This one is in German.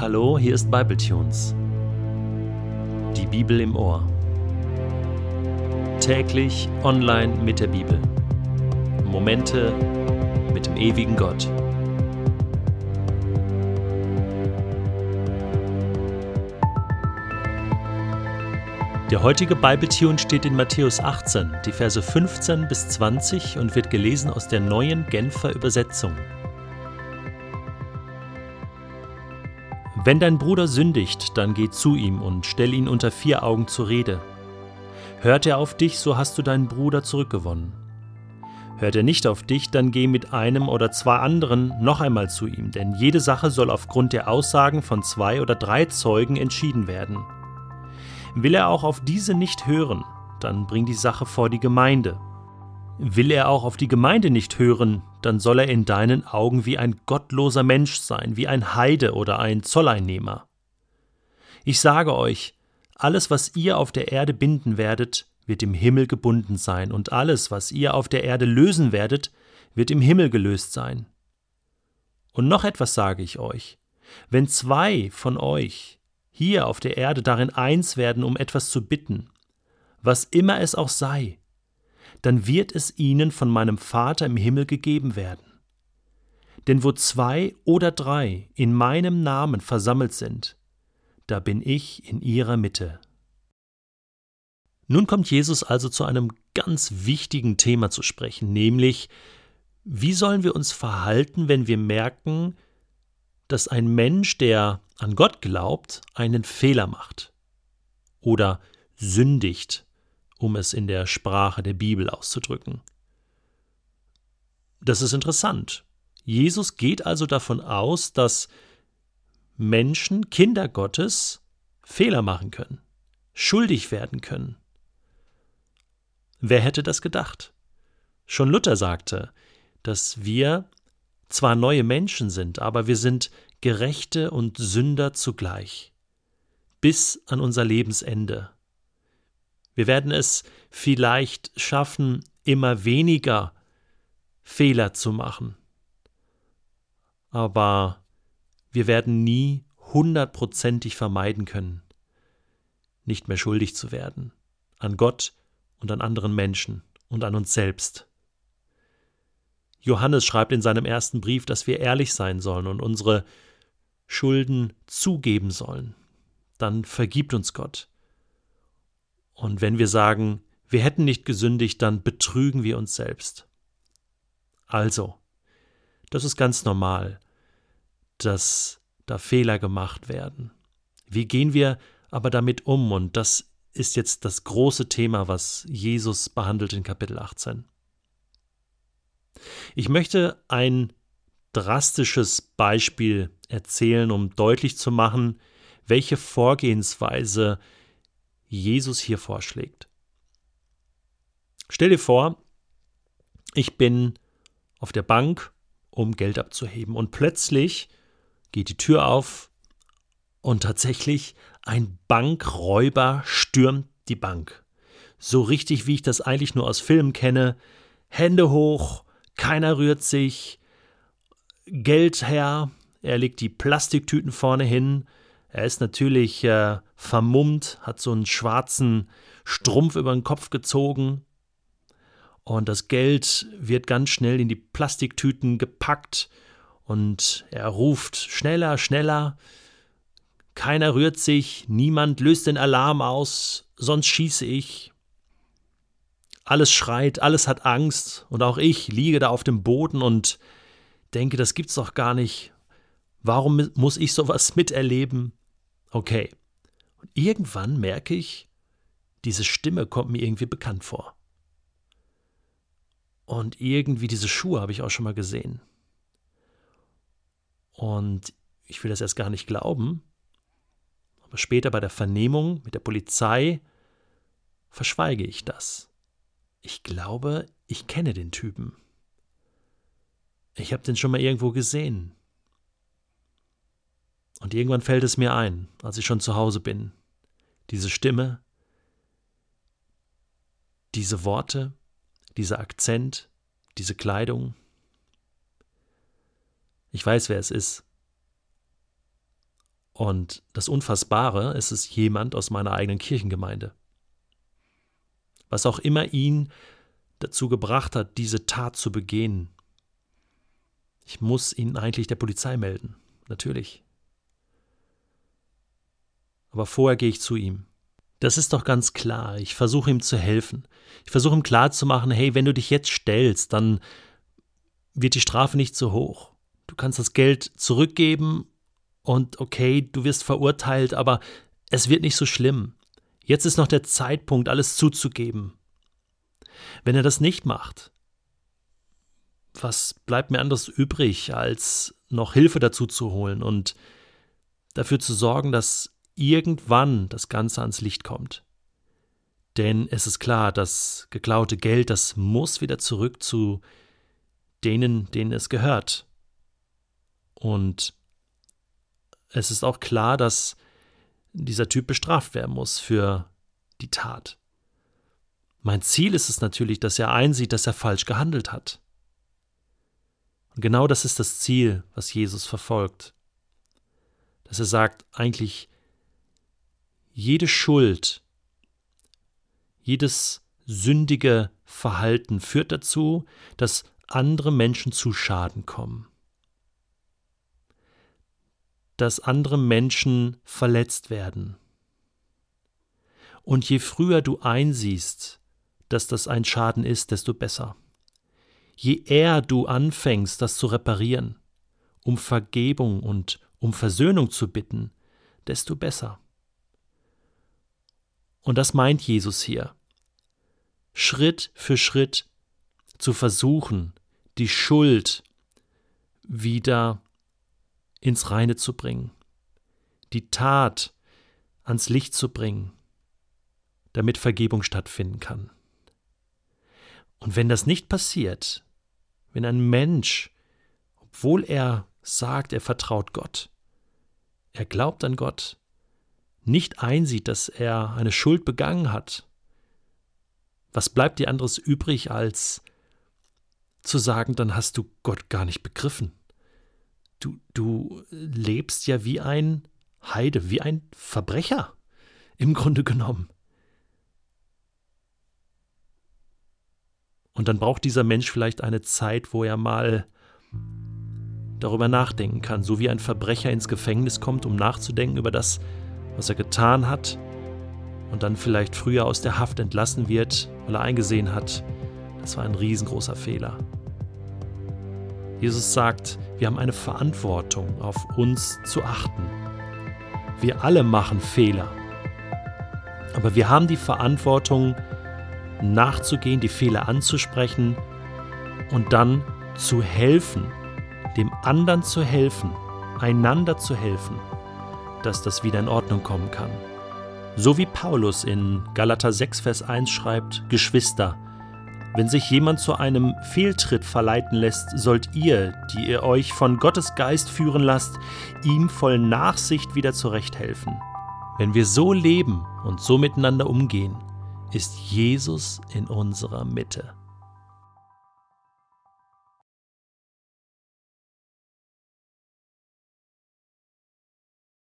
Hallo, hier ist Bibletunes. Die Bibel im Ohr. Täglich online mit der Bibel. Momente mit dem ewigen Gott. Der heutige Bibletune steht in Matthäus 18, die Verse 15 bis 20 und wird gelesen aus der neuen Genfer Übersetzung. Wenn dein Bruder sündigt, dann geh zu ihm und stell ihn unter vier Augen zur Rede. Hört er auf dich, so hast du deinen Bruder zurückgewonnen. Hört er nicht auf dich, dann geh mit einem oder zwei anderen noch einmal zu ihm, denn jede Sache soll aufgrund der Aussagen von zwei oder drei Zeugen entschieden werden. Will er auch auf diese nicht hören, dann bring die Sache vor die Gemeinde. Will er auch auf die Gemeinde nicht hören, dann soll er in deinen Augen wie ein gottloser Mensch sein, wie ein Heide oder ein Zolleinnehmer. Ich sage euch, alles, was ihr auf der Erde binden werdet, wird im Himmel gebunden sein, und alles, was ihr auf der Erde lösen werdet, wird im Himmel gelöst sein. Und noch etwas sage ich euch, wenn zwei von euch hier auf der Erde darin eins werden, um etwas zu bitten, was immer es auch sei, dann wird es ihnen von meinem Vater im Himmel gegeben werden. Denn wo zwei oder drei in meinem Namen versammelt sind, da bin ich in ihrer Mitte. Nun kommt Jesus also zu einem ganz wichtigen Thema zu sprechen, nämlich wie sollen wir uns verhalten, wenn wir merken, dass ein Mensch, der an Gott glaubt, einen Fehler macht oder sündigt um es in der Sprache der Bibel auszudrücken. Das ist interessant. Jesus geht also davon aus, dass Menschen, Kinder Gottes, Fehler machen können, schuldig werden können. Wer hätte das gedacht? Schon Luther sagte, dass wir zwar neue Menschen sind, aber wir sind Gerechte und Sünder zugleich, bis an unser Lebensende. Wir werden es vielleicht schaffen, immer weniger Fehler zu machen. Aber wir werden nie hundertprozentig vermeiden können, nicht mehr schuldig zu werden an Gott und an anderen Menschen und an uns selbst. Johannes schreibt in seinem ersten Brief, dass wir ehrlich sein sollen und unsere Schulden zugeben sollen. Dann vergibt uns Gott. Und wenn wir sagen, wir hätten nicht gesündigt, dann betrügen wir uns selbst. Also, das ist ganz normal, dass da Fehler gemacht werden. Wie gehen wir aber damit um? Und das ist jetzt das große Thema, was Jesus behandelt in Kapitel 18. Ich möchte ein drastisches Beispiel erzählen, um deutlich zu machen, welche Vorgehensweise Jesus hier vorschlägt. Stell dir vor, ich bin auf der Bank, um Geld abzuheben, und plötzlich geht die Tür auf und tatsächlich ein Bankräuber stürmt die Bank. So richtig, wie ich das eigentlich nur aus Filmen kenne. Hände hoch, keiner rührt sich, Geld her, er legt die Plastiktüten vorne hin, er ist natürlich äh, vermummt, hat so einen schwarzen Strumpf über den Kopf gezogen. Und das Geld wird ganz schnell in die Plastiktüten gepackt und er ruft schneller, schneller. Keiner rührt sich, niemand löst den Alarm aus, sonst schieße ich. Alles schreit, alles hat Angst und auch ich liege da auf dem Boden und denke, das gibt's doch gar nicht. Warum muss ich sowas miterleben? Okay. Und irgendwann merke ich, diese Stimme kommt mir irgendwie bekannt vor. Und irgendwie diese Schuhe habe ich auch schon mal gesehen. Und ich will das erst gar nicht glauben, aber später bei der Vernehmung mit der Polizei verschweige ich das. Ich glaube, ich kenne den Typen. Ich habe den schon mal irgendwo gesehen. Und irgendwann fällt es mir ein, als ich schon zu Hause bin. Diese Stimme, diese Worte, dieser Akzent, diese Kleidung. Ich weiß, wer es ist. Und das Unfassbare, es ist jemand aus meiner eigenen Kirchengemeinde. Was auch immer ihn dazu gebracht hat, diese Tat zu begehen. Ich muss ihn eigentlich der Polizei melden, natürlich. Aber vorher gehe ich zu ihm. Das ist doch ganz klar. Ich versuche ihm zu helfen. Ich versuche ihm klarzumachen, hey, wenn du dich jetzt stellst, dann wird die Strafe nicht so hoch. Du kannst das Geld zurückgeben und okay, du wirst verurteilt, aber es wird nicht so schlimm. Jetzt ist noch der Zeitpunkt, alles zuzugeben. Wenn er das nicht macht, was bleibt mir anderes übrig, als noch Hilfe dazu zu holen und dafür zu sorgen, dass irgendwann das Ganze ans Licht kommt. Denn es ist klar, das geklaute Geld, das muss wieder zurück zu denen, denen es gehört. Und es ist auch klar, dass dieser Typ bestraft werden muss für die Tat. Mein Ziel ist es natürlich, dass er einsieht, dass er falsch gehandelt hat. Und genau das ist das Ziel, was Jesus verfolgt. Dass er sagt, eigentlich jede Schuld, jedes sündige Verhalten führt dazu, dass andere Menschen zu Schaden kommen. Dass andere Menschen verletzt werden. Und je früher du einsiehst, dass das ein Schaden ist, desto besser. Je eher du anfängst, das zu reparieren, um Vergebung und um Versöhnung zu bitten, desto besser. Und das meint Jesus hier. Schritt für Schritt zu versuchen, die Schuld wieder ins Reine zu bringen, die Tat ans Licht zu bringen, damit Vergebung stattfinden kann. Und wenn das nicht passiert, wenn ein Mensch, obwohl er sagt, er vertraut Gott, er glaubt an Gott, nicht einsieht, dass er eine Schuld begangen hat, was bleibt dir anderes übrig, als zu sagen, dann hast du Gott gar nicht begriffen. Du, du lebst ja wie ein Heide, wie ein Verbrecher, im Grunde genommen. Und dann braucht dieser Mensch vielleicht eine Zeit, wo er mal darüber nachdenken kann, so wie ein Verbrecher ins Gefängnis kommt, um nachzudenken über das, was er getan hat und dann vielleicht früher aus der Haft entlassen wird, weil er eingesehen hat, das war ein riesengroßer Fehler. Jesus sagt, wir haben eine Verantwortung, auf uns zu achten. Wir alle machen Fehler. Aber wir haben die Verantwortung, nachzugehen, die Fehler anzusprechen und dann zu helfen, dem anderen zu helfen, einander zu helfen dass das wieder in Ordnung kommen kann. So wie Paulus in Galater 6, Vers 1 schreibt, Geschwister, wenn sich jemand zu einem Fehltritt verleiten lässt, sollt ihr, die ihr euch von Gottes Geist führen lasst, ihm voll Nachsicht wieder zurechthelfen. Wenn wir so leben und so miteinander umgehen, ist Jesus in unserer Mitte.